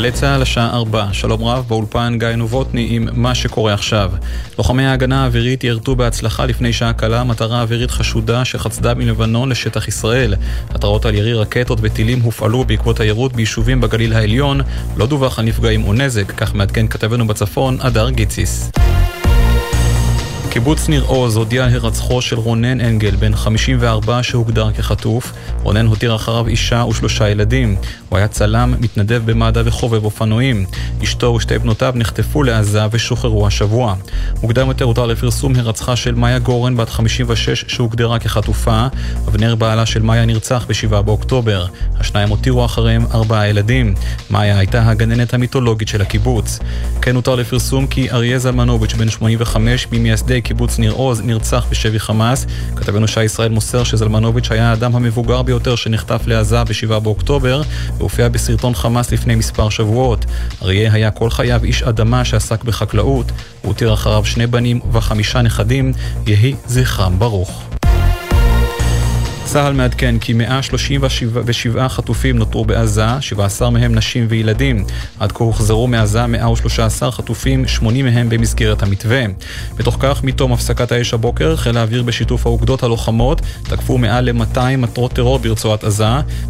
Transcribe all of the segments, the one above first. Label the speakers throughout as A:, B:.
A: גלי צה"ל השעה 4, שלום רב, באולפן גיא נובוטני עם מה שקורה עכשיו. לוחמי ההגנה האווירית ירדו בהצלחה לפני שעה קלה מטרה אווירית חשודה שחצדה מלבנון לשטח ישראל. התרעות על ירי רקטות וטילים הופעלו בעקבות היירוט ביישובים בגליל העליון, לא דווח על נפגעים או נזק, כך מעדכן כתבנו בצפון, הדר גיציס. קיבוץ ניר עוז הודיע על הירצחו של רונן אנגל, בן 54 שהוגדר כחטוף. רונן הותיר אחריו אישה ושלושה ילדים. הוא היה צלם, מתנדב במד"א וחובב אופנועים. אשתו ושתי בנותיו נחטפו לעזה ושוחררו השבוע. מוקדם יותר הותר לפרסום הירצחה של מאיה גורן, בת 56, שהוגדרה כחטופה. אבנר בעלה של מאיה נרצח ב-7 באוקטובר. השניים הותירו אחריהם ארבעה ילדים. מאיה הייתה הגננת המיתולוגית של הקיבוץ. כן הותר לפרסום כי אריה זלמנוביץ', בן 85, ממייסדי קיבוץ ניר עוז נרצח בשבי חמאס. כתבנו שי ישראל מוסר שזלמנוביץ' היה האדם המבוגר ביותר שנחטף לעזה ב-7 באוקטובר והופיע בסרטון חמאס לפני מספר שבועות. אריה היה כל חייו איש אדמה שעסק בחקלאות, הוא הותיר אחריו שני בנים וחמישה נכדים, יהי זכרם ברוך. צה"ל מעדכן כי 137 חטופים נותרו בעזה, 17 מהם נשים וילדים. עד כה הוחזרו מעזה 113 חטופים, 80 מהם במסגרת המתווה. בתוך כך, מתום הפסקת האש הבוקר, חיל האוויר בשיתוף האוגדות הלוחמות תקפו מעל ל-200 מטרות טרור ברצועת עזה.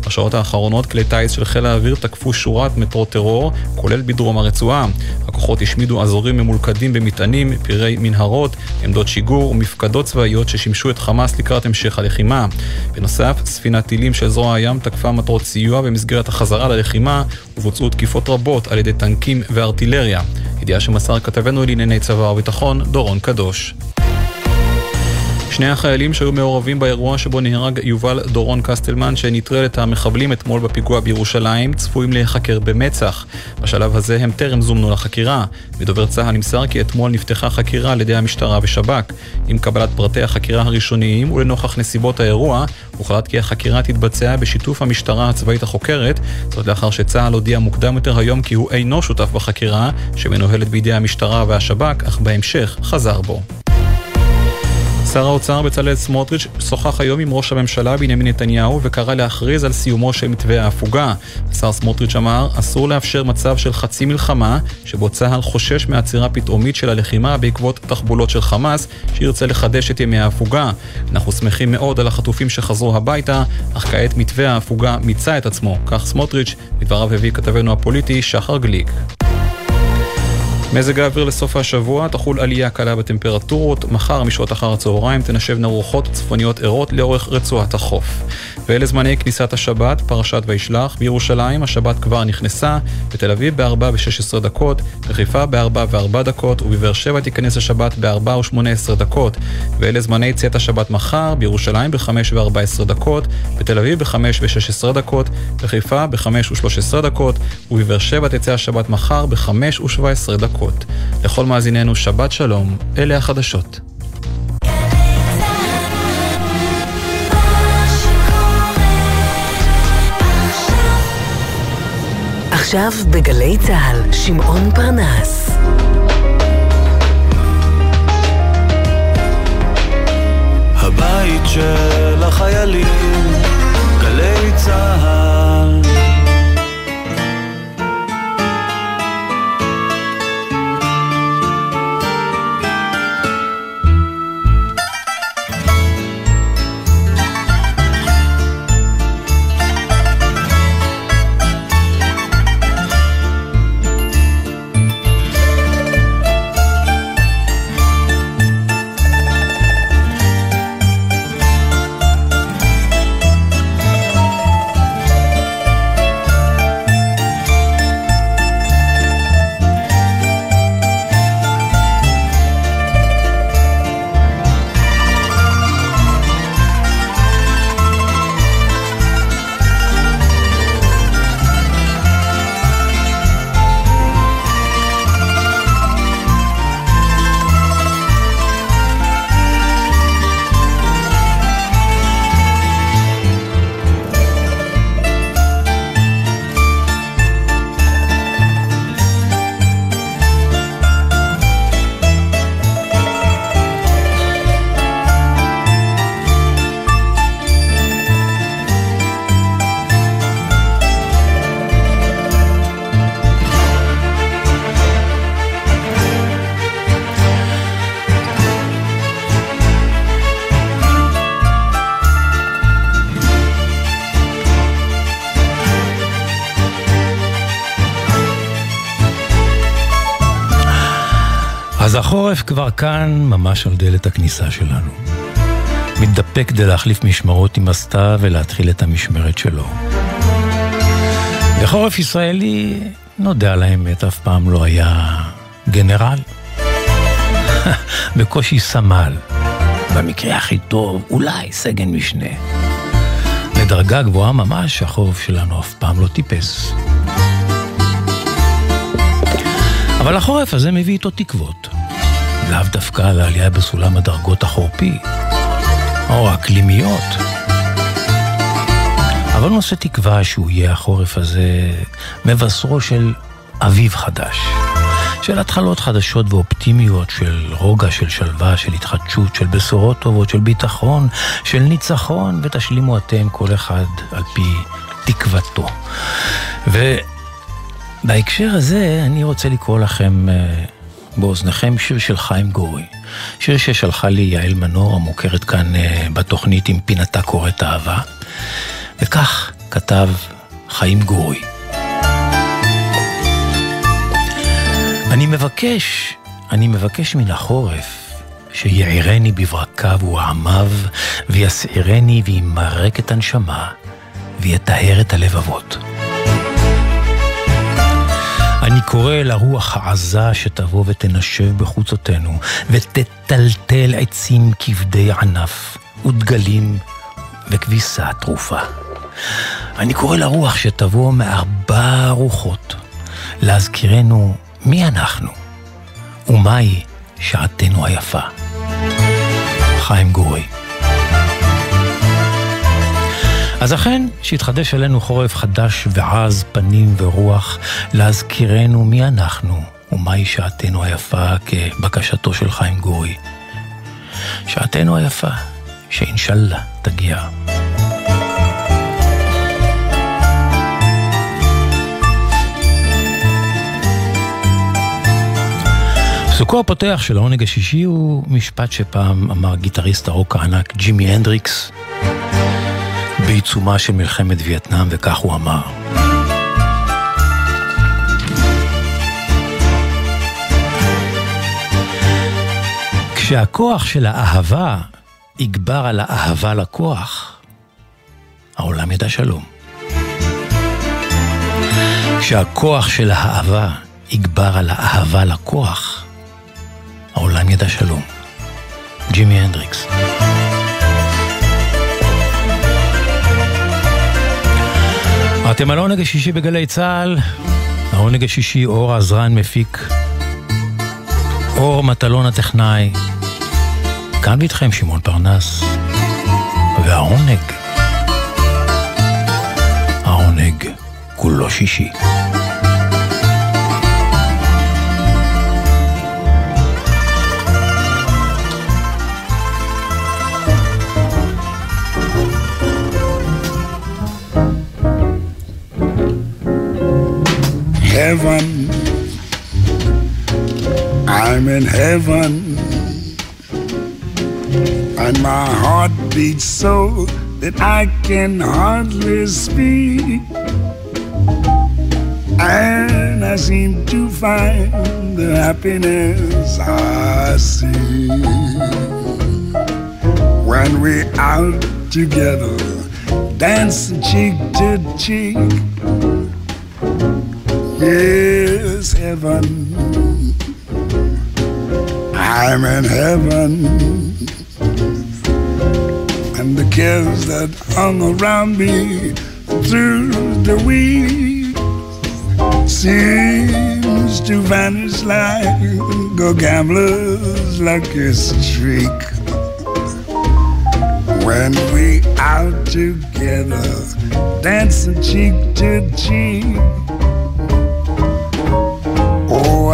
A: בשעות האחרונות כלי טיס של חיל האוויר תקפו שורת מטרות טרור, כולל בדרום הרצועה. הכוחות השמידו אזורים ממולכדים במטענים, פירי מנהרות, עמדות שיגור ומפקדות צבאיות ששימשו את חמאס לקראת המשך הלחימה. בנוסף, ספינת טילים של זרוע הים תקפה מטרות סיוע במסגרת החזרה ללחימה ובוצעו תקיפות רבות על ידי טנקים וארטילריה. ידיעה שמסר כתבנו לענייני צבא וביטחון, דורון קדוש. שני החיילים שהיו מעורבים באירוע שבו נהרג יובל דורון קסטלמן שנטרל את המחבלים אתמול בפיגוע בירושלים צפויים להיחקר במצ"ח. בשלב הזה הם טרם זומנו לחקירה. מדובר צה"ל נמסר כי אתמול נפתחה חקירה על ידי המשטרה ושב"כ. עם קבלת פרטי החקירה הראשוניים ולנוכח נסיבות האירוע, הוחלט כי החקירה תתבצע בשיתוף המשטרה הצבאית החוקרת, זאת לאחר שצה"ל הודיע מוקדם יותר היום כי הוא אינו שותף בחקירה, שמנוהלת בידי המשטרה והשב"כ, אך בהמשך חזר בו. שר האוצר בצלאל סמוטריץ' שוחח היום עם ראש הממשלה בנימין נתניהו וקרא להכריז על סיומו של מתווה ההפוגה. השר סמוטריץ' אמר, אסור לאפשר מצב של חצי מלחמה, שבו צה"ל חושש מעצירה פתאומית של הלחימה בעקבות תחבולות של חמאס, שירצה לחדש את ימי ההפוגה. אנחנו שמחים מאוד על החטופים שחזרו הביתה, אך כעת מתווה ההפוגה מיצה את עצמו. כך סמוטריץ', מדבריו הביא כתבנו הפוליטי שחר גליק. מזג האוויר לסוף השבוע, תחול עלייה קלה בטמפרטורות, מחר משעות אחר הצהריים תנשבנה רוחות צפוניות ערות לאורך רצועת החוף. ואלה זמני כניסת השבת, פרשת וישלח, בירושלים השבת כבר נכנסה, בתל אביב ב-4 ו-16 דקות, בחיפה ב-4 ו-4 דקות, ובבאר שבע תיכנס השבת ב-4 ו-18 דקות. ואלה זמני צאת השבת מחר, בירושלים ב-5 ו-14 דקות, בתל אביב ב-5 ו-16 דקות, בחיפה ב-5 ו-13 דקות, ובבאר שבע תצא השבת מחר ב-5 ו-17 דקות. דקות. לכל מאזיננו שבת שלום, אלה החדשות.
B: עכשיו בגלי צה"ל, שמעון פרנס.
C: כבר כאן, ממש על דלת הכניסה שלנו. מתדפק כדי להחליף משמרות עם הסתיו ולהתחיל את המשמרת שלו. וחורף ישראלי, נודה על האמת, אף פעם לא היה גנרל. בקושי סמל. במקרה הכי טוב, אולי סגן משנה. לדרגה גבוהה ממש, החורף שלנו אף פעם לא טיפס. אבל החורף הזה מביא איתו תקוות. לאו דווקא לעלייה בסולם הדרגות החורפי, או אקלימיות. אבל נושא תקווה שהוא יהיה החורף הזה מבשרו של אביב חדש. של התחלות חדשות ואופטימיות, של רוגע, של שלווה, של התחדשות, של בשורות טובות, של ביטחון, של ניצחון, ותשלימו אתם כל אחד על פי תקוותו. ובהקשר הזה אני רוצה לקרוא לכם אה, באוזניכם שיר של חיים גורי. שיר ששלחה לי יעל מנור, המוכרת כאן אה, בתוכנית עם פינתה קוראת אהבה. וכך כתב חיים גורי. אני מבקש, אני מבקש מן החורף שיעירני בברקיו ועמיו, ויסעירני וימרק את הנשמה, ויטהר את הלבבות. אני קורא לרוח העזה שתבוא ותנשב בחוצותינו, ותטלטל עצים כבדי ענף, ודגלים, וכביסה טרופה. אני קורא לרוח שתבוא מארבע רוחות, להזכירנו מי אנחנו ומהי שעתנו היפה. חיים גורי. אז אכן, שהתחדש עלינו חורף חדש ועז פנים ורוח, להזכירנו מי אנחנו ומהי שעתנו היפה כבקשתו של חיים גורי. שעתנו היפה, שאינשאללה תגיע. פסוקו הפותח של העונג השישי הוא משפט שפעם אמר גיטריסט הרוק הענק ג'ימי הנדריקס בעיצומה של מלחמת וייטנאם, וכך הוא אמר: כשהכוח של האהבה יגבר על האהבה לכוח, העולם ידע שלום. כשהכוח של האהבה יגבר על האהבה לכוח, העולם ידע שלום. ג'ימי הנדריקס. אתם על העונג השישי בגלי צה"ל, העונג השישי אור עזרן מפיק, אור מטלון הטכנאי, כאן ואיתכם שמעון פרנס, והעונג, העונג כולו שישי.
D: Heaven. I'm in heaven. And my heart beats so that I can hardly speak. And I seem to find the happiness I see when we're out together, dancing cheek to cheek is heaven. I'm in heaven. And the cares that hung around me through the week seems to vanish like a gambler's lucky streak. When we out together, dancing cheek to cheek.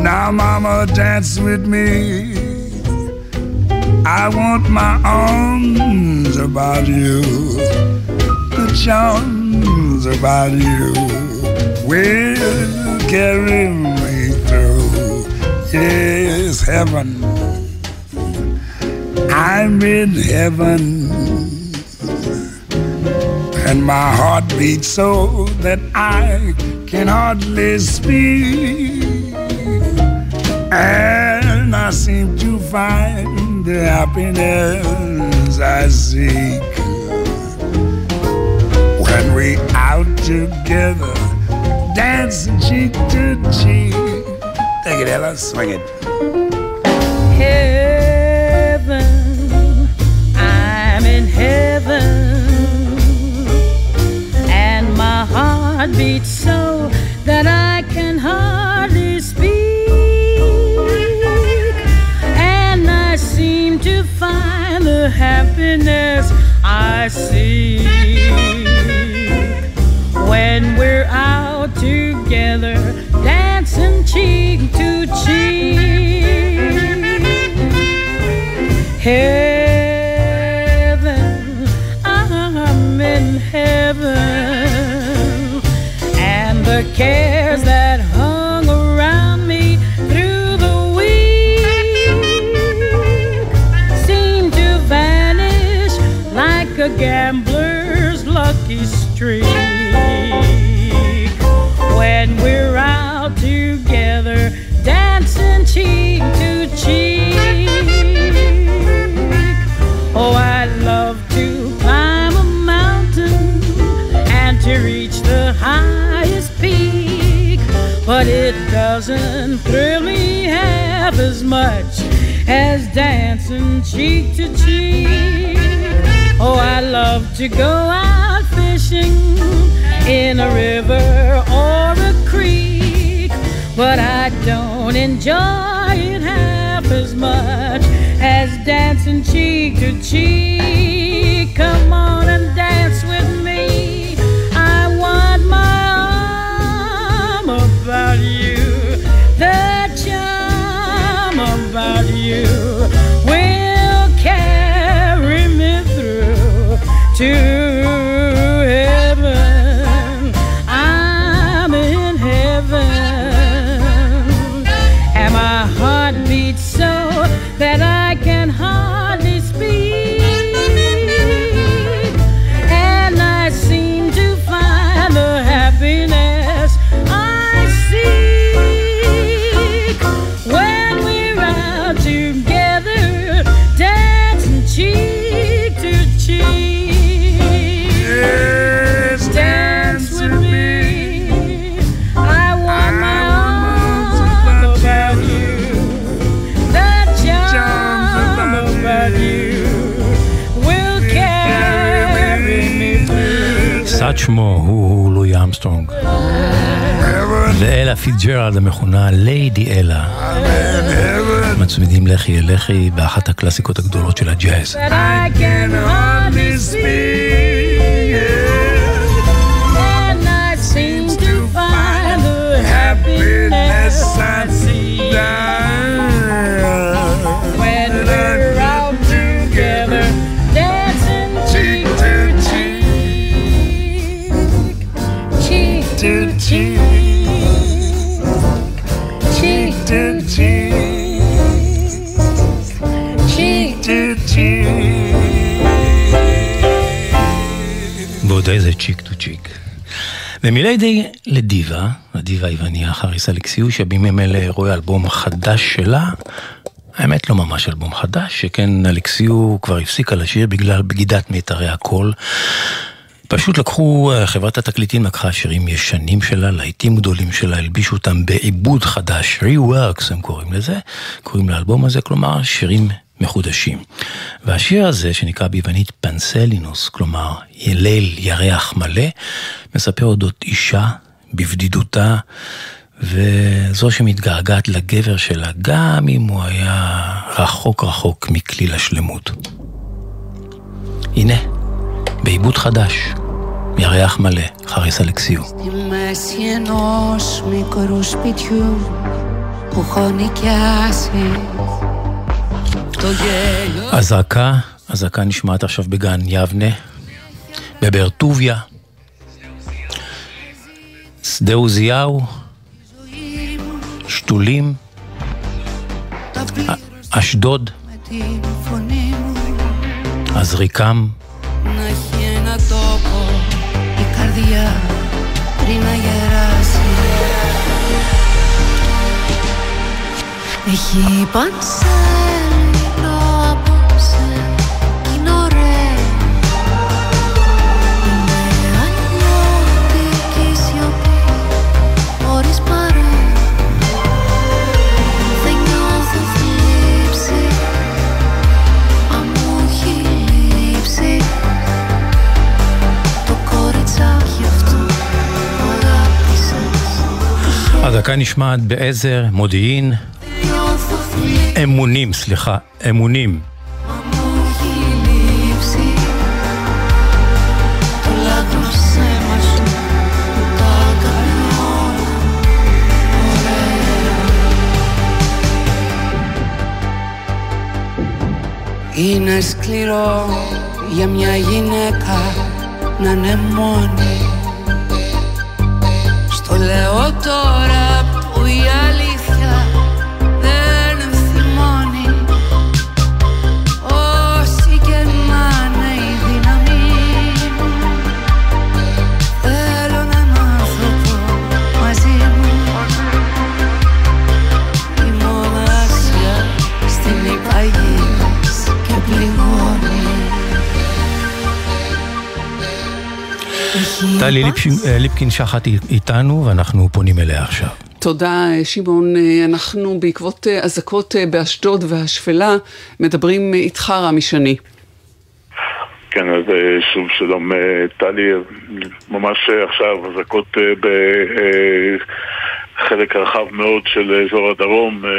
D: Now, mama, dance with me. I want my arms about you, the charms about you will carry me through. Yes, heaven. I'm in heaven. And my heart beats so that I can hardly speak. And I seem to find the happiness I seek. When we out together, dancing cheek to cheek. Take it, Ella, swing it.
E: To go out fishing in a river or a creek, but I don't enjoy it half as much as dancing cheek to cheek. Come on
C: שמו הוא לואי אמסטרונג. ואלה פיטג'רלד המכונה ליידי אלה. מצמידים לחי אל לחי באחת הקלאסיקות הגדולות של הג'אז.
E: That I can hardly speak. And I seem to find the happiness I see
C: ועוד איזה צ'יק טו צ'יק. ומיליידי לדיבה, הדיבה היווניה חריס אלכסיו, שבימים אלה רואה אלבום חדש שלה. האמת לא ממש אלבום חדש, שכן אלכסיו כבר הפסיקה לשיר בגלל בגידת מיתרי הקול. פשוט לקחו, חברת התקליטים לקחה שירים ישנים שלה, להיטים גדולים שלה, הלבישו אותם בעיבוד חדש, reworks הם קוראים לזה, קוראים לאלבום הזה, כלומר שירים מחודשים. והשיר הזה, שנקרא ביוונית פנסלינוס, כלומר ליל ירח מלא, מספר אודות אישה בבדידותה, וזו שמתגעגעת לגבר שלה, גם אם הוא היה רחוק רחוק מכליל השלמות. הנה, בעיבוד חדש, ירח מלא, חריס אלכסיו.
F: Στη μέση ενός μικρού σπιτιού που έχω νοικιάσει το γέλιο
C: אזעקה, אזעקה נשמעת עכשיו בגן יבנה, בבאר-טוביה, שדה עוזיהו, שתולים, אשדוד,
F: με την φωνή μου
C: הזריקם,
F: να έχει ένα αγάπησες
C: אזעקה נשמעת בעזר, מודיעין,
F: Νιώθω θλίψη
C: אמונים, סליחה, אמונים.
F: αν μου έχει λείψει το λάθος ψέμα σου που τα κάνει όλα ωραία Είναι σκληρό για μια γυναίκα να είναι μόνη Στο autora, o Yali.
C: טלי אה, ליפקין שחט איתנו, ואנחנו פונים אליה עכשיו.
G: תודה, שמעון. אה, אנחנו בעקבות אה, אזעקות אה, באשדוד והשפלה מדברים אה, איתך, רמי שני.
H: כן, אז אה, שוב שלום אה, טלי, ממש אה, עכשיו אזעקות אה, בחלק רחב מאוד של אזור הדרום אה,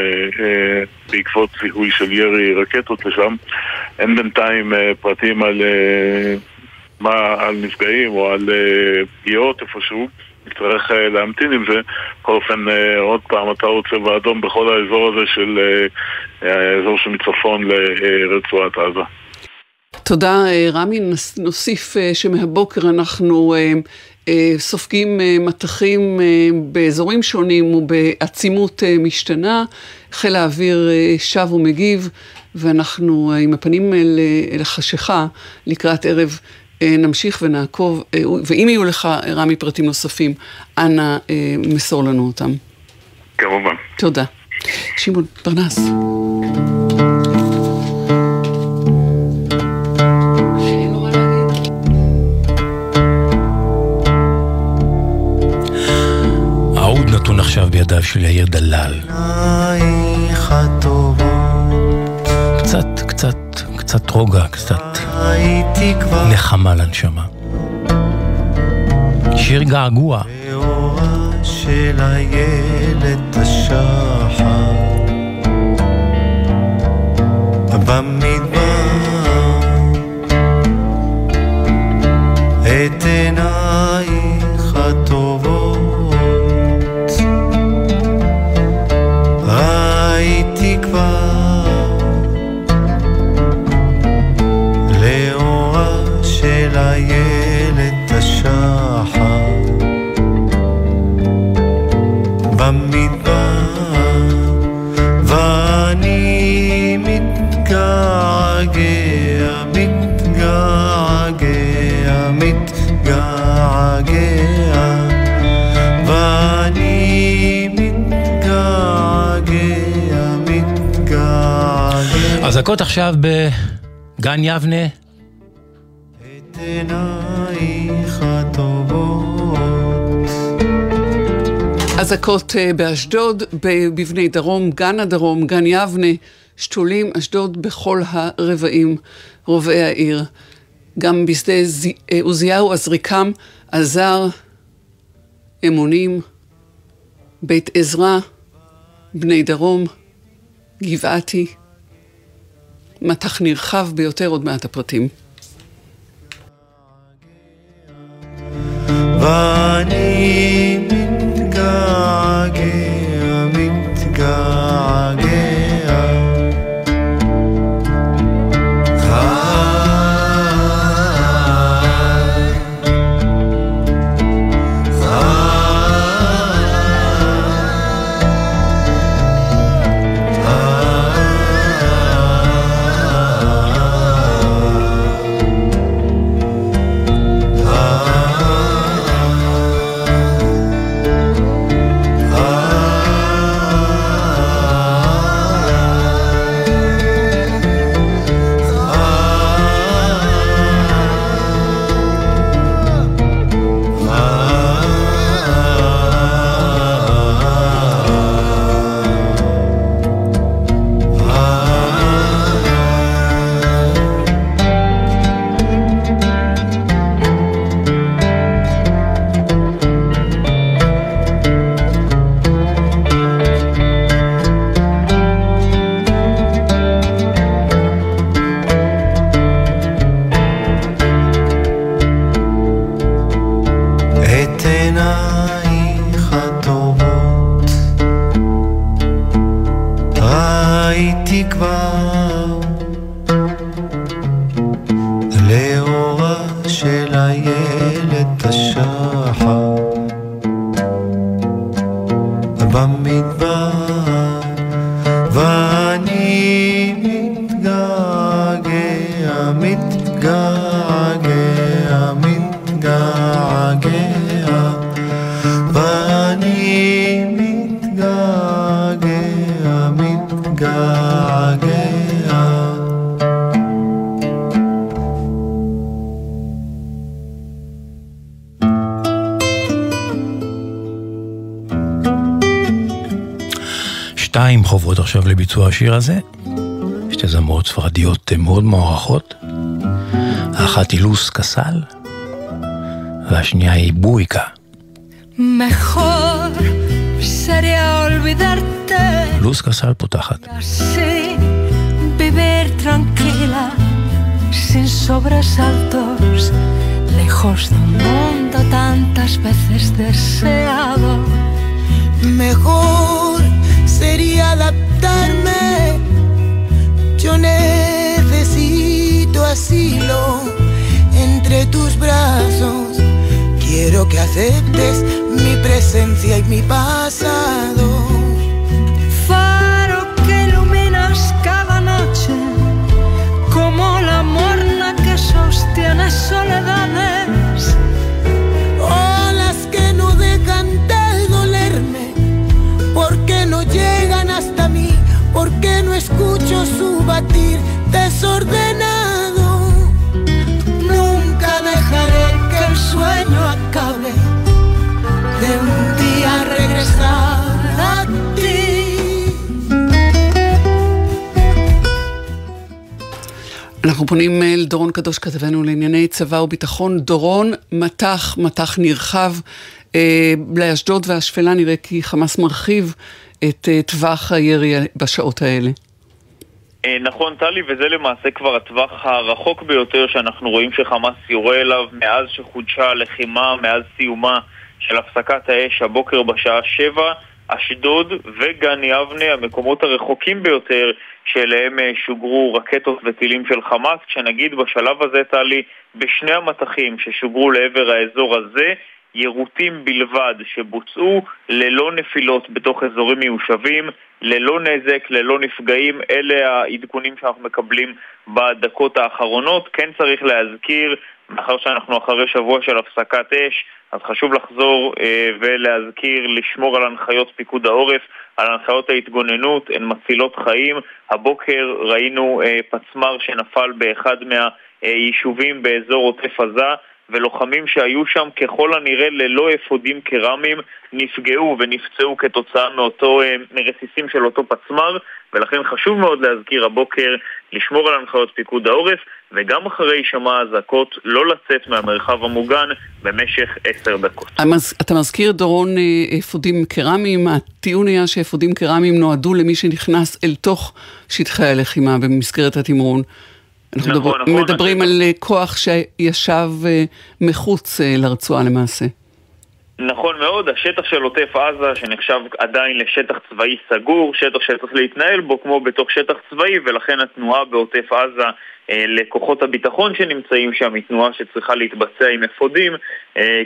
H: אה, בעקבות זיהוי של ירי רקטות לשם. אין בינתיים אה, פרטים על, אה, מה, על נפגעים או על אה, פגיעות איפשהו. נצטרך אה, להמתין עם זה. בכל אופן, אה, עוד פעם, אתה רוצה באדום בכל האזור הזה של האזור שמצפון לרצועת עזה.
G: תודה, רמי. נוסיף שמהבוקר אנחנו סופגים מטחים באזורים שונים ובעצימות משתנה. חיל האוויר שב ומגיב, ואנחנו עם הפנים החשיכה לקראת ערב. אה, נמשיך ונעקוב, אה, ואם יהיו לך, אה, רמי, פרטים נוספים, אנא מסור לנו אותם.
H: כמובן.
G: תודה. שמעון פרנס.
C: העוד נתון עכשיו בידיו של יאיר דלל. קצת, קצת, קצת רוגע, קצת נחמה לנשמה. שיר געגוע,
I: באורה של איילת השחר. במדבר
C: אזעקות עכשיו בגן יבנה,
I: את עינייך הטובות
G: אזעקות אה, באשדוד, בבני דרום, גן הדרום, גן יבנה, שתולים, אשדוד בכל הרבעים, רובעי העיר. גם בשדה אה, עוזיהו, עזריקם, עזר, אמונים, בית עזרא, בני דרום, גבעתי. מטח נרחב ביותר, עוד מעט הפרטים.
I: ואני מתגעגע מתגעגע,
C: עכשיו לביצוע השיר הזה. שתי זמרות ספרדיות מאוד מוערכות. האחת היא לוס קסל, והשנייה היא בויקה. לוס קסל פותחת.
F: Sin sobresaltos, lejos de un mundo tantas veces deseado.
J: Mejor sería adaptarme. Yo necesito asilo entre tus brazos. Quiero que aceptes mi presencia y mi pasado. Desordenado. Nunca dejaré que el sueño acabe de un día regresar a ti.
G: אנחנו פונים אל דורון קדוש, כתבנו לענייני צבא וביטחון. דורון, מטח, מטח נרחב. אה, לאשדוד והשפלה נראה כי חמאס מרחיב את אה, טווח הירי בשעות האלה.
K: אה, נכון, טלי, וזה למעשה כבר הטווח הרחוק ביותר שאנחנו רואים שחמאס יורה אליו מאז שחודשה הלחימה, מאז סיומה של הפסקת האש הבוקר בשעה שבע. אשדוד וגן יבנה, המקומות הרחוקים ביותר שאליהם אה, שוגרו רקטות וטילים של חמאס, כשנגיד בשלב הזה, טלי, בשני המטחים ששוגרו לעבר האזור הזה, יירוטים בלבד שבוצעו ללא נפילות בתוך אזורים מיושבים, ללא נזק, ללא נפגעים, אלה העדכונים שאנחנו מקבלים בדקות האחרונות. כן צריך להזכיר, מאחר שאנחנו אחרי שבוע של הפסקת אש, אז חשוב לחזור אה, ולהזכיר, לשמור על הנחיות פיקוד העורף, על הנחיות ההתגוננות, הן מצילות חיים. הבוקר ראינו אה, פצמ"ר שנפל באחד מהיישובים באזור עוטף עזה. ולוחמים שהיו שם ככל הנראה ללא אפודים קרמיים נפגעו ונפצעו כתוצאה מאותו, אה, מרסיסים של אותו פצמ"ר ולכן חשוב מאוד להזכיר הבוקר לשמור על הנחיות פיקוד העורף וגם אחרי הישמע האזעקות לא לצאת מהמרחב המוגן במשך עשר דקות.
G: אתה מזכיר, דורון, אה, אפודים קרמיים. הטיעון היה שאפודים קרמיים נועדו למי שנכנס אל תוך שטחי הלחימה במסגרת התמרון. אנחנו
K: נכון,
G: מדבר-
K: נכון,
G: מדברים על אה, כוח שישב אה, מחוץ אה, לרצועה למעשה.
K: נכון מאוד, השטח של עוטף עזה שנחשב עדיין לשטח צבאי סגור, שטח שצריך להתנהל בו כמו בתוך שטח צבאי ולכן התנועה בעוטף עזה לכוחות הביטחון שנמצאים שם היא תנועה שצריכה להתבצע עם אפודים.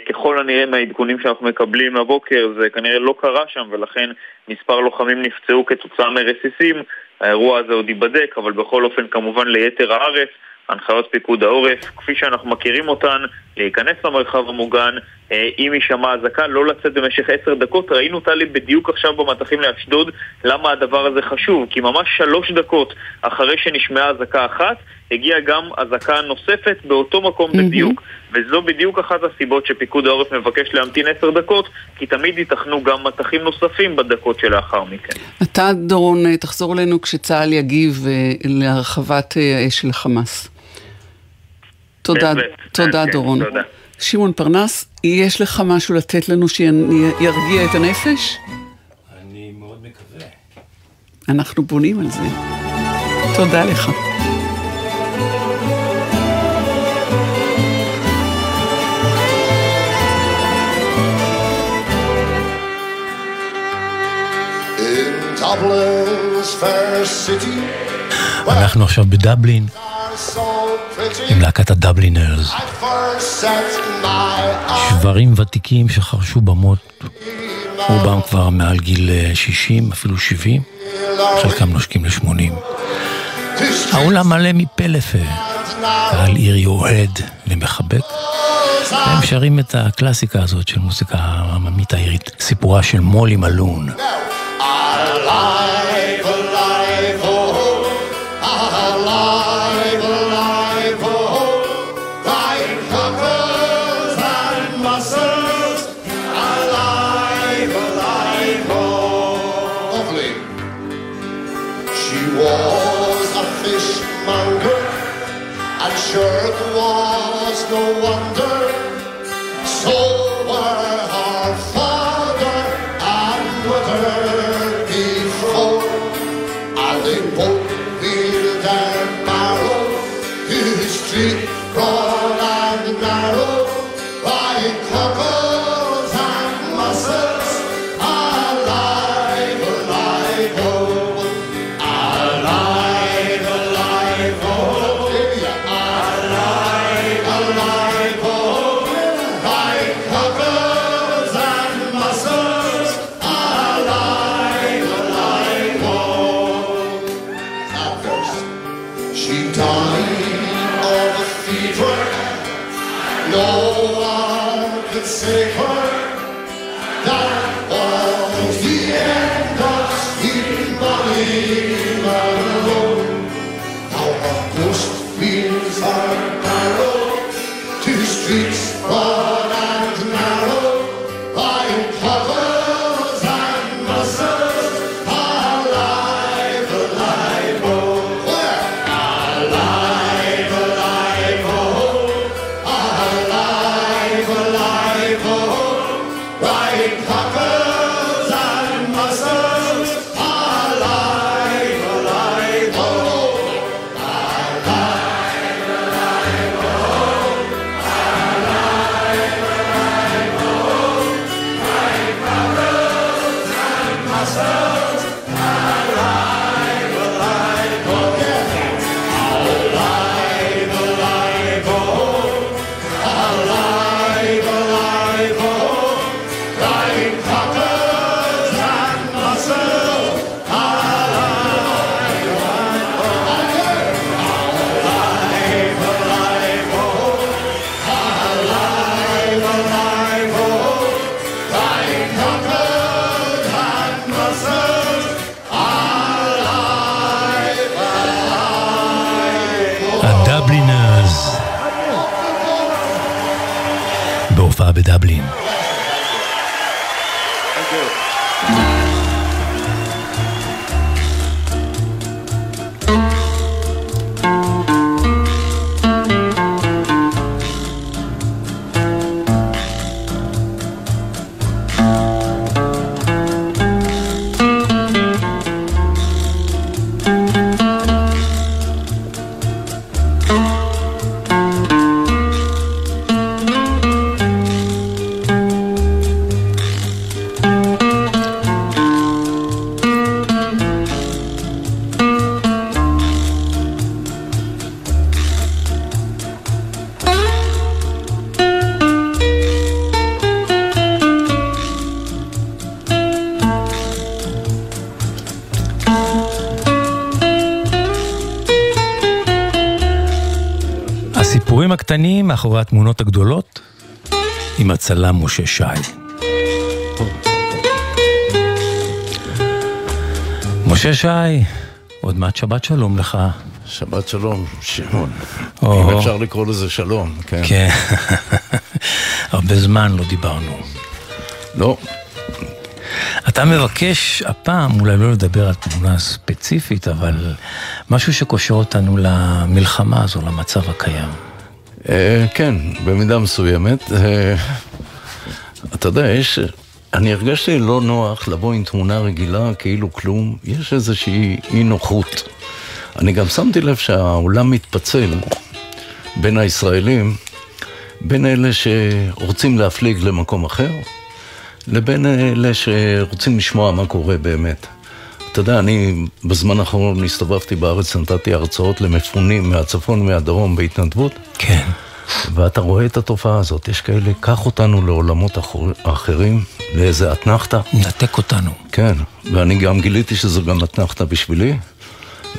K: ככל הנראה מהעדכונים שאנחנו מקבלים הבוקר זה כנראה לא קרה שם ולכן מספר לוחמים נפצעו כתוצאה מרסיסים האירוע הזה עוד ייבדק אבל בכל אופן כמובן ליתר הארץ הנחיות פיקוד העורף, כפי שאנחנו מכירים אותן, להיכנס למרחב המוגן, אם יישמע אזעקה, לא לצאת במשך עשר דקות. ראינו טלי בדיוק עכשיו במטחים לאשדוד למה הדבר הזה חשוב, כי ממש שלוש דקות אחרי שנשמעה אזעקה אחת, הגיעה גם אזעקה נוספת באותו מקום בדיוק. וזו בדיוק אחת הסיבות שפיקוד העורף מבקש להמתין עשר דקות, כי תמיד ייתכנו גם מטחים נוספים בדקות שלאחר מכן.
G: אתה, דורון, אה, תחזור אלינו כשצה"ל יגיב אה, להרחבת אה, האש של החמאס. תודה. תודה
K: כן,
G: דורון.
K: תודה.
G: שמעון פרנס, יש לך משהו לתת לנו שירגיע את הנפש?
C: אני מאוד מקווה.
G: אנחנו בונים על זה. תודה לך.
C: אנחנו עכשיו בדבלין. עם להקת הדבלינרס. שברים ותיקים שחרשו במות, רובם כבר מעל גיל אה, 60, אפילו 70, חלקם נושקים ל-80.
L: to streets
C: העולם מלא מפה לפה. קהל עירי אוהד ומחבק. והם שרים את הקלאסיקה הזאת של מוזיקה העממית העירית, סיפורה של מולי מלון.
L: Alive,
C: מאחורי התמונות הגדולות עם הצלם משה שי. משה שי, עוד מעט שבת שלום לך.
M: שבת שלום, שמעון. אם אפשר לקרוא לזה שלום, כן.
C: כן. הרבה זמן לא דיברנו.
M: לא.
C: אתה מבקש הפעם אולי לא לדבר על תמונה ספציפית, אבל משהו שקושר אותנו למלחמה הזו, למצב הקיים.
M: אה, כן, במידה מסוימת. אה, אתה יודע, יש... אני הרגשתי לא נוח לבוא עם תמונה רגילה כאילו כלום, יש איזושהי אי נוחות. אני גם שמתי לב שהעולם מתפצל בין הישראלים, בין אלה שרוצים להפליג למקום אחר, לבין אלה שרוצים לשמוע מה קורה באמת. אתה יודע, אני בזמן האחרון הסתובבתי בארץ, נתתי הרצאות למפונים מהצפון ומהדרום בהתנדבות.
C: כן.
M: ואתה רואה את התופעה הזאת, יש כאלה, קח אותנו לעולמות אחר, אחרים, לאיזה אתנחתא.
C: נתק אותנו.
M: כן, ואני גם גיליתי שזו גם אתנחתא בשבילי.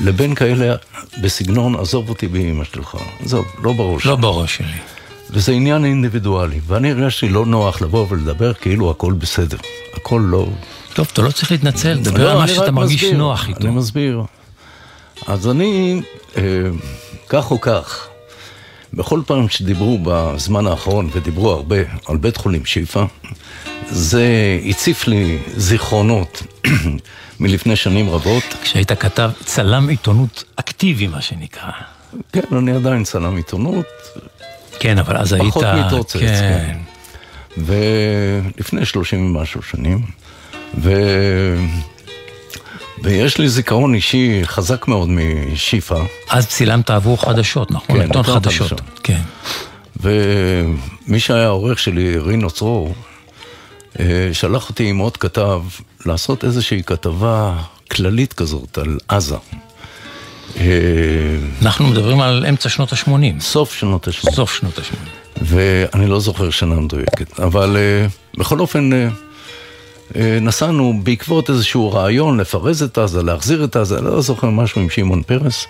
M: לבין כאלה בסגנון, עזוב אותי באמא שלך. עזוב, לא בראש.
C: לא בראש שלי.
M: וזה עניין אינדיבידואלי, ואני הרגשתי לא נוח לבוא ולדבר כאילו הכל בסדר. הכל לא...
C: טוב, אתה לא צריך להתנצל, דבר
M: לא,
C: על מה שאתה מרגיש
M: מסביר,
C: נוח איתו.
M: אני מסביר. אז אני, אה, כך או כך, בכל פעם שדיברו בזמן האחרון, ודיברו הרבה על בית חולים שיפא, זה הציף לי זיכרונות מלפני שנים רבות.
C: כשהיית כתב צלם עיתונות אקטיבי, מה שנקרא.
M: כן, אני עדיין צלם עיתונות.
C: כן, אבל אז היית...
M: פחות מתרוצץ,
C: כן.
M: כן. ולפני שלושים ומשהו שנים, ו... ויש לי זיכרון אישי חזק מאוד משיפא.
C: אז צילמת עבור חדשות, נכון?
M: כן,
C: עיתון חדשות.
M: חדשות.
C: כן.
M: ומי שהיה העורך שלי, רינו צרור, אה, שלח אותי עם עוד כתב לעשות איזושהי כתבה כללית כזאת על עזה. אה,
C: אנחנו מדברים על אמצע שנות ה-80.
M: סוף שנות ה-80.
C: סוף שנות ה-80.
M: ואני לא זוכר שנה מדויקת, אבל אה, בכל אופן נסענו בעקבות איזשהו רעיון לפרז את עזה, להחזיר את עזה, לא זוכר משהו עם שמעון פרס.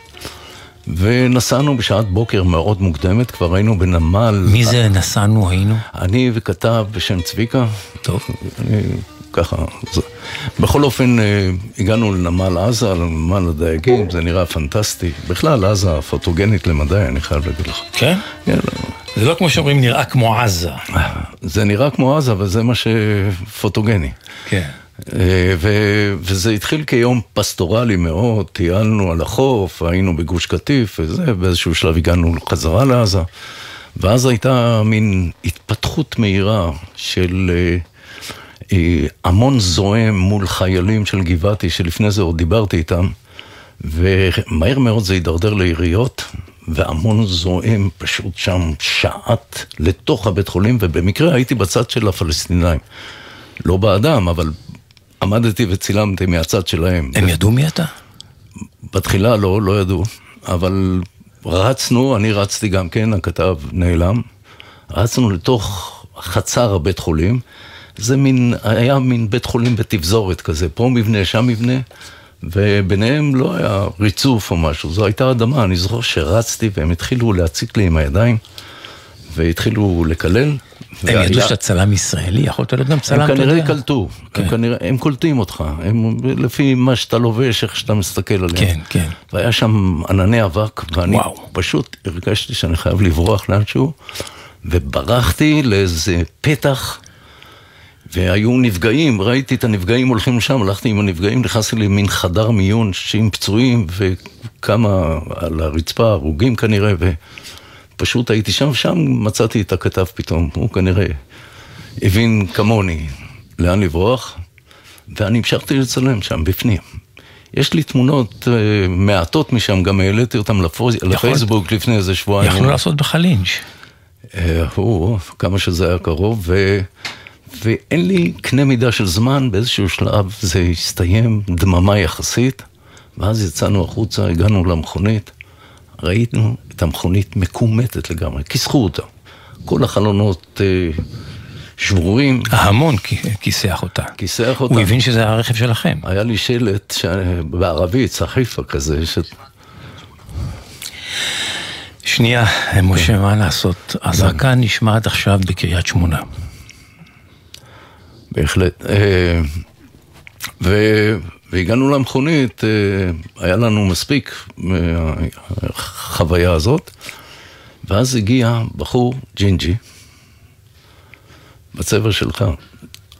M: ונסענו בשעת בוקר מאוד מוקדמת, כבר היינו בנמל.
C: מי זה נסענו, היינו?
M: אני וכתב בשם צביקה.
C: טוב.
M: אני ככה, זה. בכל אופן, אה, הגענו לנמל עזה, לנמל הדייגים, זה נראה פנטסטי. בכלל, עזה פוטוגנית למדי, אני חייב להגיד לך.
C: כן?
M: כן.
C: זה לא כמו שאומרים נראה כמו עזה.
M: זה נראה כמו עזה, אבל זה מה שפוטוגני.
C: כן.
M: אה, ו- וזה התחיל כיום פסטורלי מאוד, טיילנו על החוף, היינו בגוש קטיף וזה, באיזשהו שלב הגענו חזרה לעזה. ואז הייתה מין התפתחות מהירה של אה, המון זועם מול חיילים של גבעתי, שלפני זה עוד דיברתי איתם, ומהר מאוד זה הידרדר ליריות, והמון זועם פשוט שם שעט לתוך הבית חולים, ובמקרה הייתי בצד של הפלסטינאים. לא באדם, אבל עמדתי וצילמתי מהצד שלהם.
C: הם ידעו מי אתה?
M: בתחילה לא, לא ידעו, אבל רצנו, אני רצתי גם כן, הכתב נעלם, רצנו לתוך חצר הבית חולים, זה מין, היה מין בית חולים בתפזורת כזה, פה מבנה, שם מבנה, וביניהם לא היה ריצוף או משהו, זו הייתה אדמה, אני זוכר שרצתי והם התחילו להציק לי עם הידיים, והתחילו לקלל.
C: הם ידעו שאתה צלם ישראלי, יכולת להיות גם צלם,
M: הם
C: אתה
M: כנראה
C: יודע.
M: קלטו, הם כנראה, הם קולטים אותך, הם לפי מה שאתה לובש, איך שאתה מסתכל עליהם.
C: כן, כן.
M: והיה שם ענני אבק, ואני פשוט הרגשתי שאני חייב לברוח לאנשהו, וברחתי לאיזה פתח, והיו נפגעים, ראיתי את הנפגעים הולכים לשם, הלכתי עם הנפגעים, נכנסתי למין חדר מיון עם פצועים, וכמה על הרצפה, הרוגים כנראה, ופשוט הייתי שם, שם מצאתי את הכתב פתאום, הוא כנראה הבין כמוני לאן לברוח, ואני המשכתי לצלם שם, בפנים. יש לי תמונות uh, מעטות משם, גם העליתי אותן לפו- לפייסבוק לפני איזה שבועיים.
C: יכלו לעשות בך לינץ'.
M: אה, הוא, כמה שזה היה קרוב, ו... ואין לי קנה מידה של זמן, באיזשהו שלב זה הסתיים, דממה יחסית, ואז יצאנו החוצה, הגענו למכונית, ראינו את המכונית מקומטת לגמרי, כיסחו אותה. כל החלונות אה, שבורים.
C: ההמון כיסח אותה.
M: כיסח אותה.
C: הוא הבין שזה הרכב שלכם.
M: היה לי שלט ש... בערבית, סחיפה כזה, ש...
C: שנייה, משה, מה לעשות? הזעקה נשמעת עכשיו בקריית שמונה.
M: בהחלט. אה, ו... והגענו למכונית, אה, היה לנו מספיק מהחוויה הזאת, ואז הגיע בחור ג'ינג'י, בצבע שלך,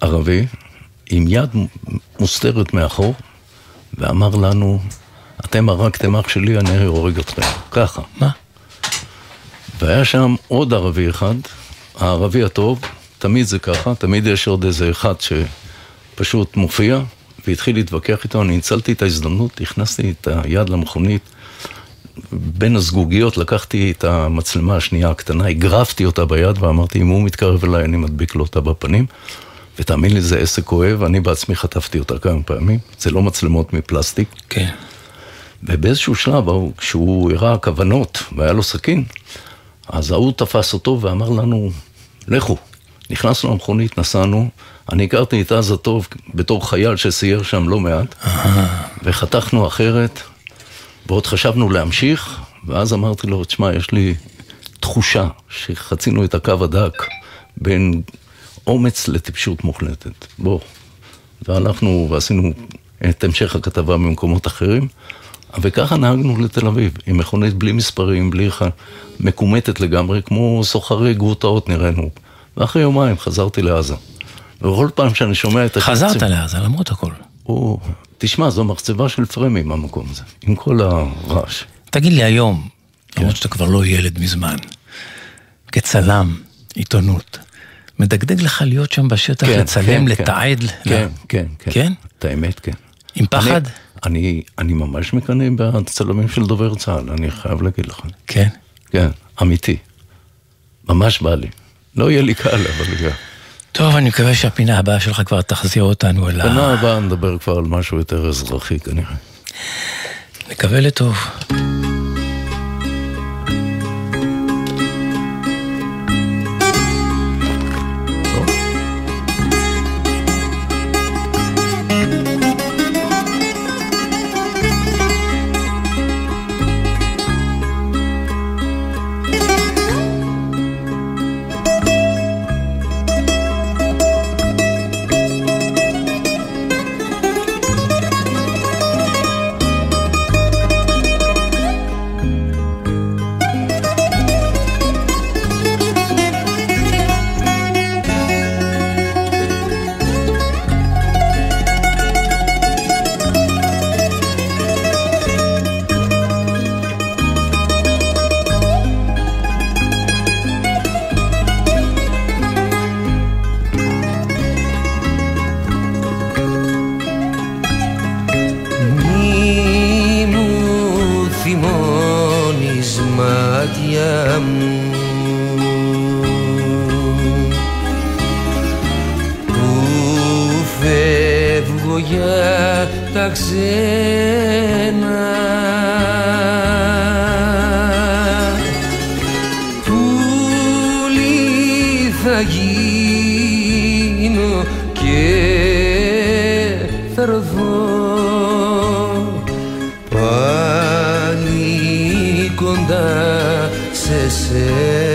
M: ערבי, עם יד מוסתרת מאחור, ואמר לנו, אתם הרגתם אח שלי, אני הורג אתכם. ככה.
C: מה?
M: והיה שם עוד ערבי אחד, הערבי הטוב, תמיד זה ככה, תמיד יש עוד איזה אחד שפשוט מופיע, והתחיל להתווכח איתו, אני ניצלתי את ההזדמנות, הכנסתי את היד למכונית, בין הזגוגיות לקחתי את המצלמה השנייה הקטנה, הגרפתי אותה ביד ואמרתי, אם הוא מתקרב אליי, אני מדביק לו אותה בפנים. ותאמין לי, זה עסק כואב, אני בעצמי חטפתי אותה כמה פעמים, זה לא מצלמות מפלסטיק.
C: כן.
M: ובאיזשהו שלב, כשהוא הראה כוונות והיה לו סכין, אז ההוא תפס אותו ואמר לנו, לכו. נכנסנו למכונית, נסענו, אני הכרתי את עזה טוב בתור חייל שסייר שם לא מעט, וחתכנו אחרת, ועוד חשבנו להמשיך, ואז אמרתי לו, תשמע, יש לי תחושה שחצינו את הקו הדק בין אומץ לטיפשות מוחלטת. בוא. והלכנו ועשינו את המשך הכתבה במקומות אחרים, וככה נהגנו לתל אביב, עם מכונית בלי מספרים, בלי ח... מקומטת לגמרי, כמו סוחרי גרוטאות נראינו. ואחרי יומיים חזרתי לעזה. וכל פעם שאני שומע את הקצב...
C: חזרת לעזה, למרות הכל.
M: או, תשמע, זו מחצבה של פרמים המקום הזה, עם כל הרעש.
C: תגיד לי היום, למרות שאתה כבר לא ילד מזמן, כצלם, עיתונות, מדגדג לך להיות שם בשטח,
M: כן,
C: לצלם,
M: כן,
C: לתעד?
M: כן, כן, כן.
C: כן?
M: את האמת, כן.
C: עם פחד?
M: אני, אני, אני ממש מקנא בצלמים של דובר צה"ל, אני חייב להגיד לך.
C: כן?
M: כן, אמיתי. ממש בא לי. לא יהיה לי קל, אבל גם.
C: טוב, אני מקווה שהפינה הבאה שלך כבר תחזיר אותנו אל ה...
M: בשנה הבאה נדבר כבר על משהו יותר אזרחי כנראה.
C: נקווה לטוב.
N: Θα ρθώ πάλι κοντά σε σένα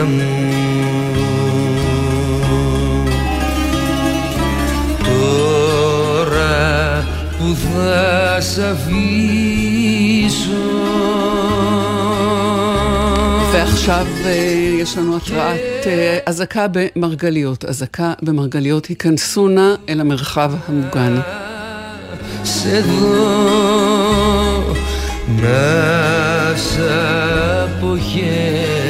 N: μάτια μου Τώρα που θα σ' αφήσω
G: ועכשיו אה, יש לנו התראת אה, אזעקה במרגליות. אזעקה במרגליות, היכנסו נא אל המרחב המוגן.
N: σε δω να σ' αποχαιρετήσω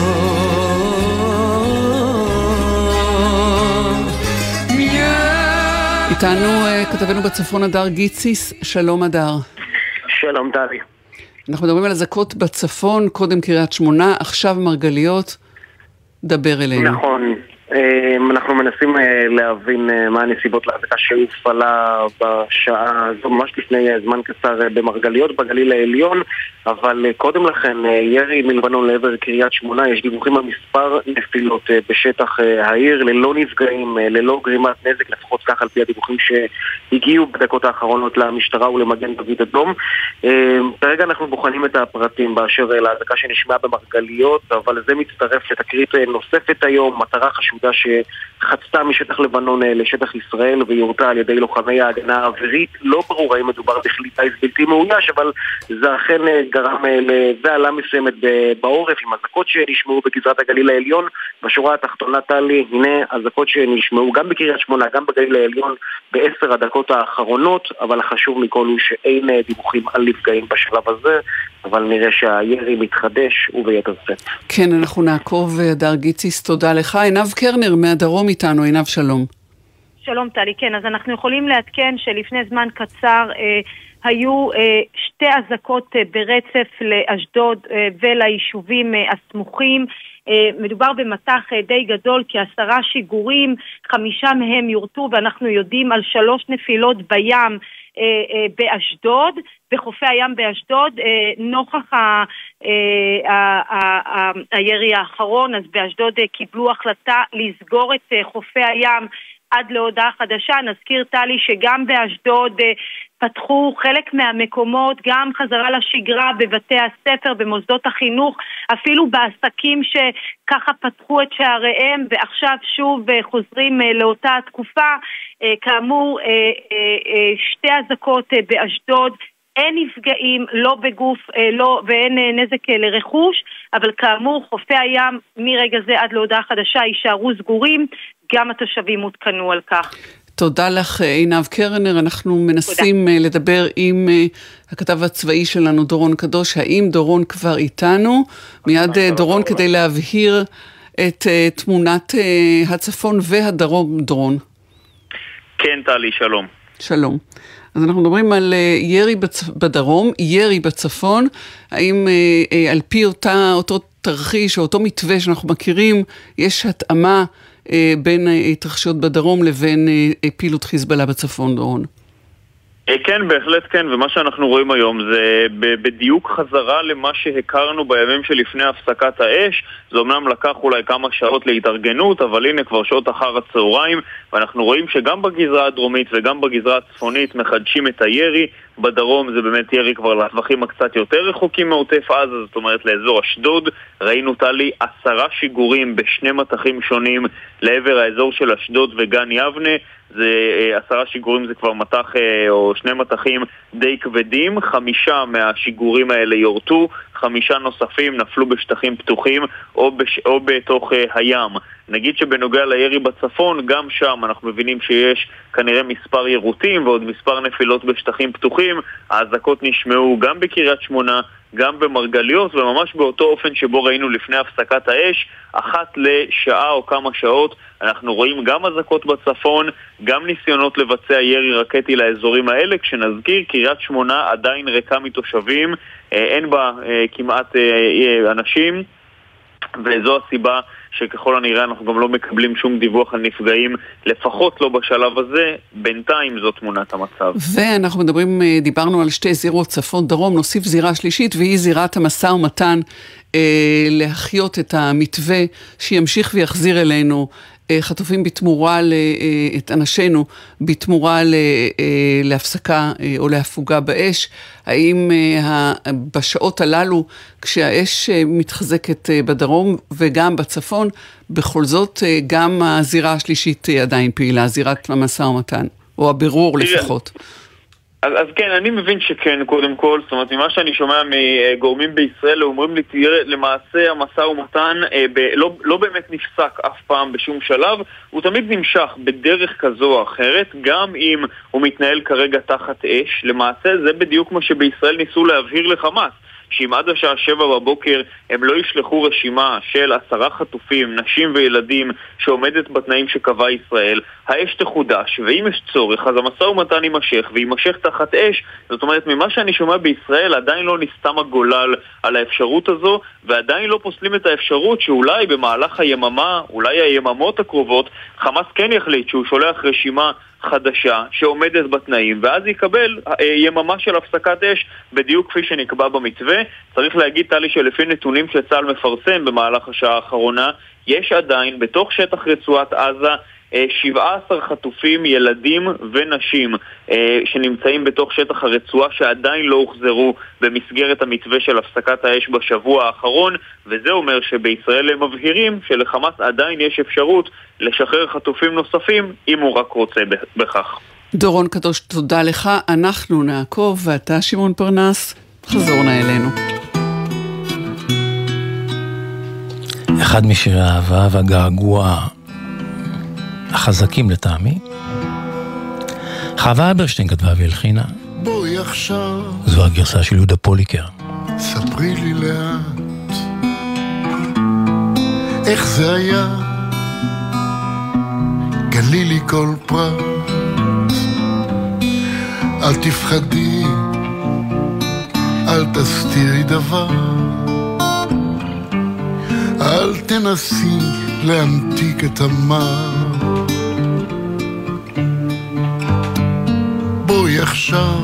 G: איתנו אה, כתבנו בצפון הדר גיציס, שלום הדר.
O: שלום טלי.
G: אנחנו מדברים על אזעקות בצפון, קודם קריית שמונה, עכשיו מרגליות. דבר אלינו.
O: נכון. אה, אנחנו מנסים אה, להבין אה, מה הנסיבות לאזעקה שהופעלה בשעה הזו, ממש לפני אה, זמן קצר במרגליות בגליל העליון, אבל קודם לכן ירי מלבנון לעבר קריית שמונה, יש דיווחים על מספר נפילות בשטח העיר, ללא נפגעים, ללא גרימת נזק, לפחות כך על פי הדיווחים שהגיעו בדקות האחרונות למשטרה ולמגן דוד אדום. אה, כרגע אנחנו בוחנים את הפרטים באשר לאזעקה שנשמעה במרגליות, אבל זה מצטרף לתקרית נוספת היום, מטרה חשודה שחצתה משטח לבנון לשטח ישראל ויורתה על ידי לוחמי ההגנה האווירית. לא ברור האם מדובר בכלי טיס בלתי מאויש, אבל זה אכן אה, גרם אה, לבהלה מסוימת בעורף עם אזעקות שנשמעו בגזרת הגליל העליון. בשורה התחתונה, טלי, הנה אזעקות שנשמעו גם בקריית שמונה, גם בגליל העליון בעשר הדקות האחרונות, אבל החשוב מכל הוא שאין אה, דיווחים על נפגעים בשלב הזה, אבל נראה שהירי מתחדש וביתר שאת.
G: כן, אנחנו נעקוב, הדר גיציס, תודה לך. עינב קרנר מהדרום איתנו, עינב שלום.
P: שלום טלי, כן, אז אנחנו יכולים לעדכן שלפני זמן קצר אה, היו אה, שתי אזעקות אה, ברצף לאשדוד אה, וליישובים אה, הסמוכים. אה, מדובר במטח אה, די גדול, כעשרה שיגורים, חמישה מהם יורטו ואנחנו יודעים על שלוש נפילות בים באשדוד, בחופי הים באשדוד, אה, נוכח אה, הירי האחרון, אז באשדוד אה, קיבלו החלטה לסגור את אה, חופי הים עד להודעה חדשה. נזכיר, טלי, שגם באשדוד אה, פתחו חלק מהמקומות, גם חזרה לשגרה בבתי הספר, במוסדות החינוך, אפילו בעסקים שככה פתחו את שעריהם ועכשיו שוב אה, חוזרים אה, לאותה התקופה. אה, כאמור, אה, אה, שתי אזעקות באשדוד. אין נפגעים, לא בגוף לא, ואין נזק לרכוש, אבל כאמור חופי הים מרגע זה עד להודעה חדשה יישארו סגורים, גם התושבים עודכנו על כך.
G: תודה לך, עינב קרנר. אנחנו מנסים תודה. לדבר עם הכתב הצבאי שלנו, דורון קדוש. האם דורון כבר איתנו? מיד דורון כדי להבהיר את תמונת הצפון והדרום, דורון.
K: כן, טלי, שלום.
G: שלום. אז אנחנו מדברים על ירי בצ... בדרום, ירי בצפון. האם על פי אותה, אותו תרחיש או אותו מתווה שאנחנו מכירים, יש התאמה בין התרחשויות בדרום לבין פעילות חיזבאללה בצפון, דורון?
K: כן, בהחלט כן, ומה שאנחנו רואים היום זה בדיוק חזרה למה שהכרנו בימים שלפני הפסקת האש. זה אומנם לקח אולי כמה שעות להתארגנות, אבל הנה כבר שעות אחר הצהריים, ואנחנו רואים שגם בגזרה הדרומית וגם בגזרה הצפונית מחדשים את הירי. בדרום זה באמת ירי כבר לטווחים הקצת יותר רחוקים מעוטף עזה, זאת אומרת לאזור אשדוד. ראינו, טלי, עשרה שיגורים בשני מטחים שונים לעבר האזור של אשדוד וגן יבנה. זה עשרה שיגורים זה כבר מטח או שני מטחים די כבדים, חמישה מהשיגורים האלה יורטו, חמישה נוספים נפלו בשטחים פתוחים או, בש... או בתוך uh, הים. נגיד שבנוגע לירי בצפון, גם שם אנחנו מבינים שיש כנראה מספר יירוטים ועוד מספר נפילות בשטחים פתוחים. האזעקות נשמעו גם בקריית שמונה, גם במרגליות, וממש באותו אופן שבו ראינו לפני הפסקת האש, אחת לשעה או כמה שעות אנחנו רואים גם אזעקות בצפון, גם ניסיונות לבצע ירי רקטי לאזורים האלה, כשנזכיר, קריית שמונה עדיין ריקה מתושבים, אין בה כמעט אנשים, וזו הסיבה שככל הנראה אנחנו גם לא מקבלים שום דיווח על נפגעים, לפחות לא בשלב הזה, בינתיים זו תמונת המצב.
G: ואנחנו מדברים, דיברנו על שתי זירות, צפון דרום, נוסיף זירה שלישית, והיא זירת המשא ומתן אה, להחיות את המתווה שימשיך ויחזיר אלינו חטופים בתמורה, את אנשינו, בתמורה להפסקה או להפוגה באש. האם בשעות הללו, כשהאש מתחזקת בדרום וגם בצפון, בכל זאת גם הזירה השלישית עדיין פעילה, זירת המשא ומתן, או הבירור לפחות.
K: אז, אז כן, אני מבין שכן, קודם כל. זאת אומרת, ממה שאני שומע מגורמים בישראל, אומרים לי, תראה, למעשה המשא ומתן אה, ב, לא, לא באמת נפסק אף פעם בשום שלב, הוא תמיד נמשך בדרך כזו או אחרת, גם אם הוא מתנהל כרגע תחת אש. למעשה זה בדיוק מה שבישראל ניסו להבהיר לחמאס. שאם עד השעה שבע בבוקר הם לא ישלחו רשימה של עשרה חטופים, נשים וילדים, שעומדת בתנאים שקבעה ישראל, האש תחודש, ואם יש צורך, אז המשא ומתן יימשך, ויימשך תחת אש. זאת אומרת, ממה שאני שומע בישראל, עדיין לא נסתם הגולל על האפשרות הזו, ועדיין לא פוסלים את האפשרות שאולי במהלך היממה, אולי היממות הקרובות, חמאס כן יחליט שהוא שולח רשימה חדשה שעומדת בתנאים, ואז יקבל אה, יממה של הפסקת אש בדיוק כפי שנקבע במתווה. צריך להגיד, טלי, שלפי נתונים שצה"ל מפרסם במהלך השעה האחרונה, יש עדיין בתוך שטח רצועת עזה 17 חטופים, ילדים ונשים אה, שנמצאים בתוך שטח הרצועה שעדיין לא הוחזרו במסגרת המתווה של הפסקת האש בשבוע האחרון וזה אומר שבישראל הם מבהירים שלחמאס עדיין יש אפשרות לשחרר חטופים נוספים אם הוא רק רוצה בכך.
G: דורון קדוש, תודה לך. אנחנו נעקוב, ואתה, שמעון פרנס, חזור נא אלינו.
C: אחד משירי האהבה והגעגוע החזקים לטעמי. חווה אלברשטיין כתבה והלחינה.
Q: בואי עכשיו.
C: זו הגרסה של יהודה פוליקר.
Q: ספרי לי לאט איך זה היה. גלי לי כל פרט. אל תפחדי, אל תסתירי דבר. אל תנסי להמתיק את המר. עכשיו,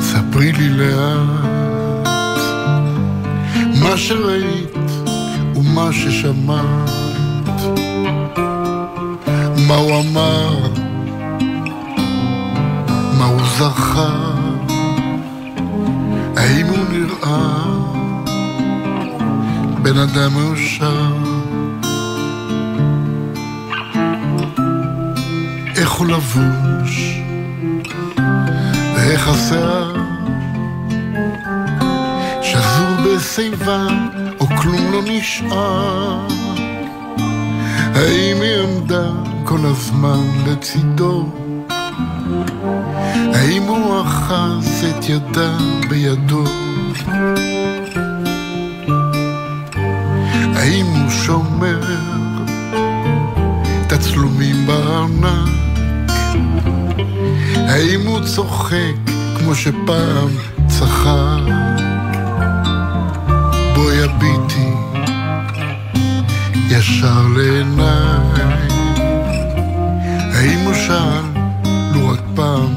Q: ספרי לי לאט מה שראית ומה ששמעת, מה הוא אמר, מה הוא זכר, האם הוא נראה? בן אדם מאושר. איך הוא לבוש, ואיך השיער, שזור בשיבה, או כלום לא נשאר. האם היא עמדה כל הזמן לצידו? האם הוא אחז את ידה בידו? האם הוא שומר תצלומים בארנק? האם הוא צוחק כמו שפעם צחק? בואי הביטי ישר לעיניי האם הוא שאל לו רק פעם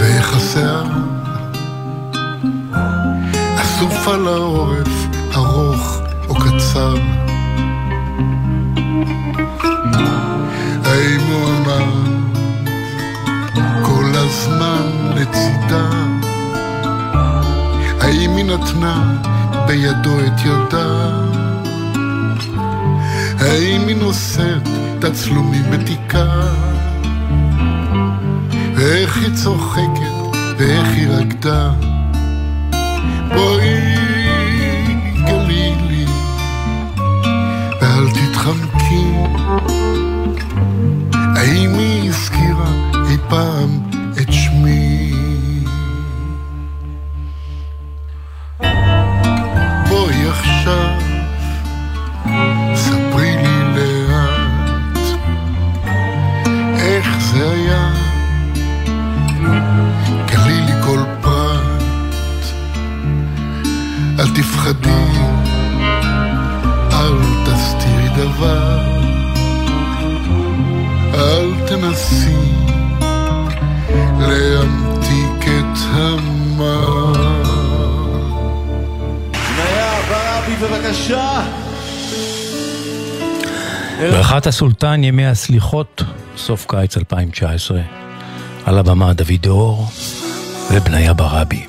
Q: ואיך השיער? אסוף על העורף, ארוך או קצר? האם הוא אמר כל הזמן לצידה? האם היא נתנה בידו את ידה? האם היא נושאת תצלומים בתיקה? ואיך היא צוחקת ואיך היא רקדה? בואי גלי לי ואל תתחמקי האם היא הזכירה אי פעם
R: ברכת הסולטן ימי הסליחות, סוף קיץ 2019. על הבמה דוד דור ובניה ברבי.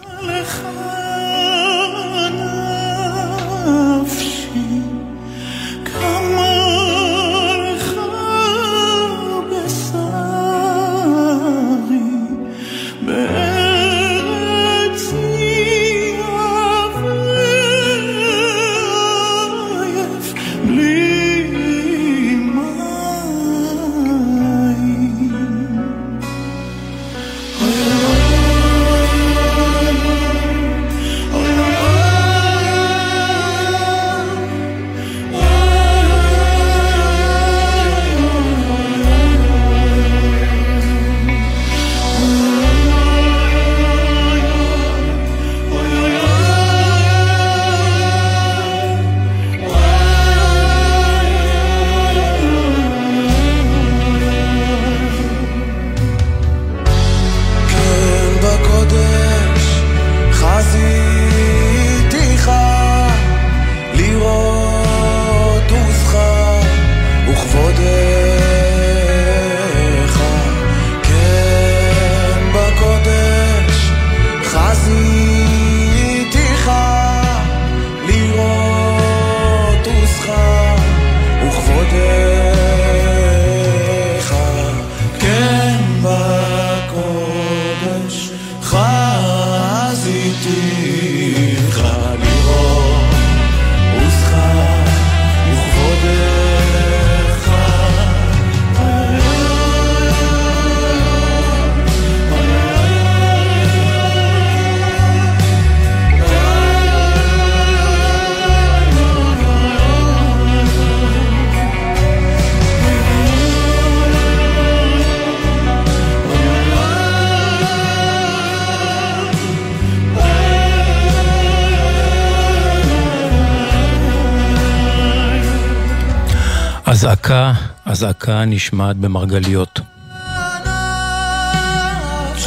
R: אזעקה, נשמעת במרגליות.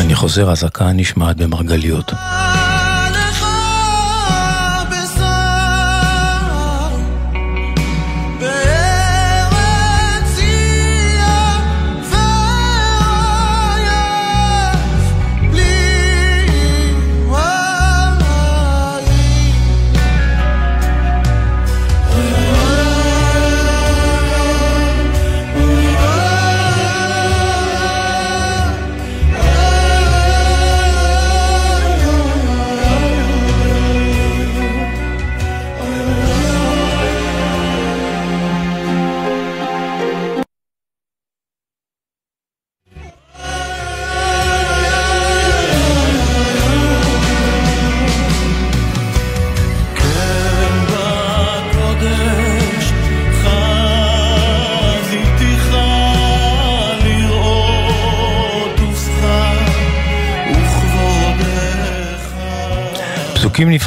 R: אני חוזר, אזעקה נשמעת במרגליות.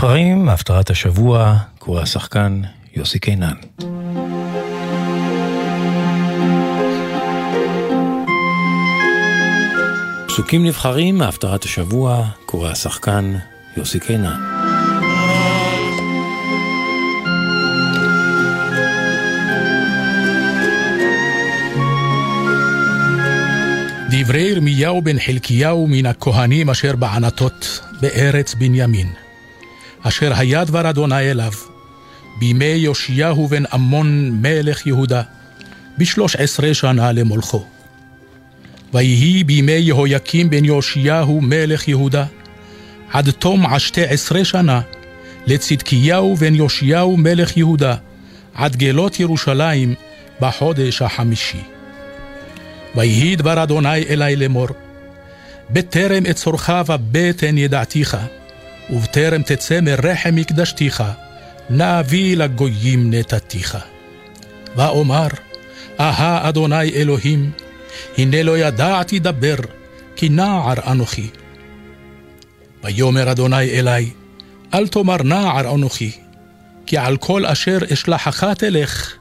R: פסוקים נבחרים, מהפטרת השבוע, קורא השחקן יוסי קינן. פסוקים נבחרים, מהפטרת השבוע, קורא השחקן יוסי קינן.
S: דברי ירמיהו בן חלקיהו מן הכהנים אשר בענתות בארץ בנימין. אשר היה דבר אדוני אליו, בימי יאשיהו בן עמון מלך יהודה, בשלוש עשרה שנה למולכו. ויהי בימי יהויקים בן יאשיהו מלך יהודה, עד תום עשתי עשרה שנה, לצדקיהו בן יאשיהו מלך יהודה, עד גלות ירושלים בחודש החמישי. ויהי דבר אדוני אלי לאמור, בטרם אצורך בבטן ידעתיך, ובטרם תצא מרחם מקדשתיך, נא אביא לגויים נתתיך. ואומר, אהה אדוני אלוהים, הנה לא ידעתי דבר, כי נער אנוכי. ויאמר אדוני אלי, אל תאמר נער אנוכי, כי על כל אשר אשלחך תלך,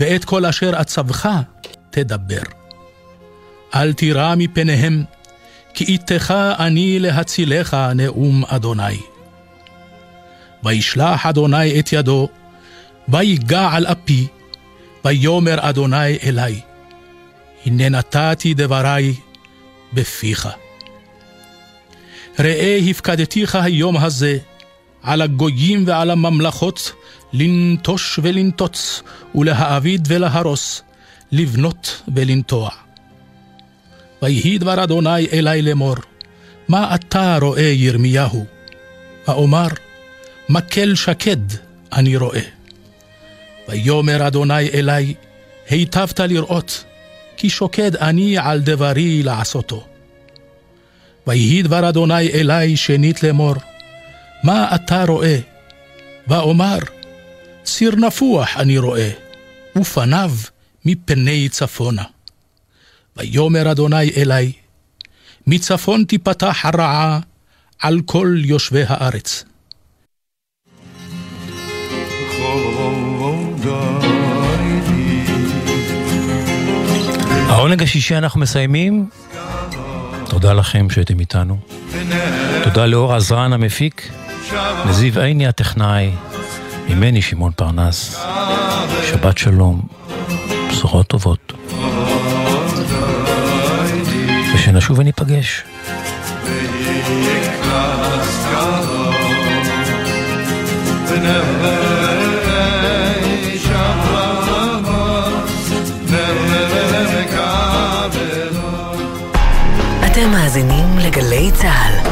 S: ואת כל אשר אצבך תדבר. אל תירא מפניהם, כי איתך אני להצילך נאום אדוני. וישלח אדוני את ידו, ויגע על אפי, ויאמר אדוני אלי, הנה נתתי דברי בפיך. ראה הפקדתיך היום הזה על הגויים ועל הממלכות לנטוש ולנטוץ, ולהעביד ולהרוס, לבנות ולנטוע. ויהי דבר אדוני אלי לאמור, מה אתה רואה ירמיהו? ואומר, מקל שקד אני רואה. ויאמר אדוני אלי, היטבת לראות, כי שוקד אני על דברי לעשותו. ויהי דבר אדוני אלי שנית לאמור, מה אתה רואה? ואומר, ציר נפוח אני רואה, ופניו מפני צפונה. ויאמר אדוני אלי, מצפון תיפתח הרעה על כל יושבי הארץ.
C: העונג השישי אנחנו מסיימים. תודה לכם שהייתם איתנו. תודה לאור עזרן המפיק, לזיו עיני הטכנאי, ממני שמעון פרנס. שבת שלום, בשורות טובות. ושנשוב וניפגש.
B: אתם מאזינים לגלי צה"ל.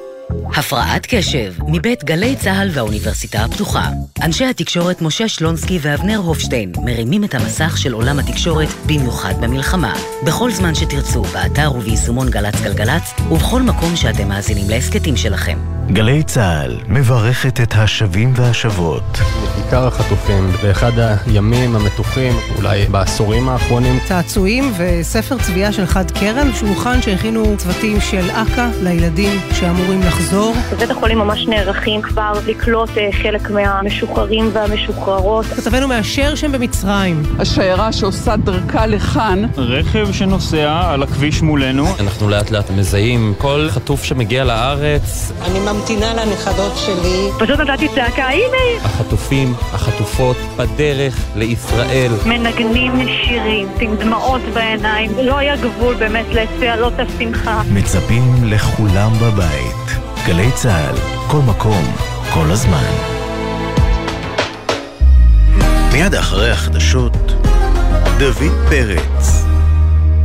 B: הפרעת קשב, מבית גלי צה"ל והאוניברסיטה הפתוחה. אנשי התקשורת משה שלונסקי ואבנר הופשטיין מרימים את המסך של עולם התקשורת, במיוחד במלחמה. בכל זמן שתרצו, באתר וביישומון גל"צ גלגלצ, ובכל מקום שאתם מאזינים להסכתים שלכם.
T: גלי צה"ל מברכת את השבים והשבות.
U: בכיכר החטופים, באחד הימים המתוחים, אולי בעשורים האחרונים.
V: צעצועים וספר צביעה של חד קרן, שולחן שהכינו צוותים של אכ"א לילדים שאמורים לחזור.
P: בבית החולים ממש נערכים כבר לקלוט אה, חלק מהמשוחררים והמשוחררות.
V: כתבנו מאשר שהם במצרים.
G: השיירה שעושה דרכה לכאן.
W: רכב שנוסע על הכביש מולנו.
X: אנחנו לאט לאט מזהים כל חטוף שמגיע לארץ.
Y: אני ממתינה לנכדות שלי.
P: פשוט נתתי צעקה, הנה!
X: החטופים, החטופות, בדרך לישראל.
P: מנגנים שירים, עם דמעות בעיניים. לא היה גבול באמת לצהלות השמחה.
T: מצפים לכולם בבית. גלי צה"ל, כל מקום, כל הזמן. מיד אחרי החדשות, דוד פרץ.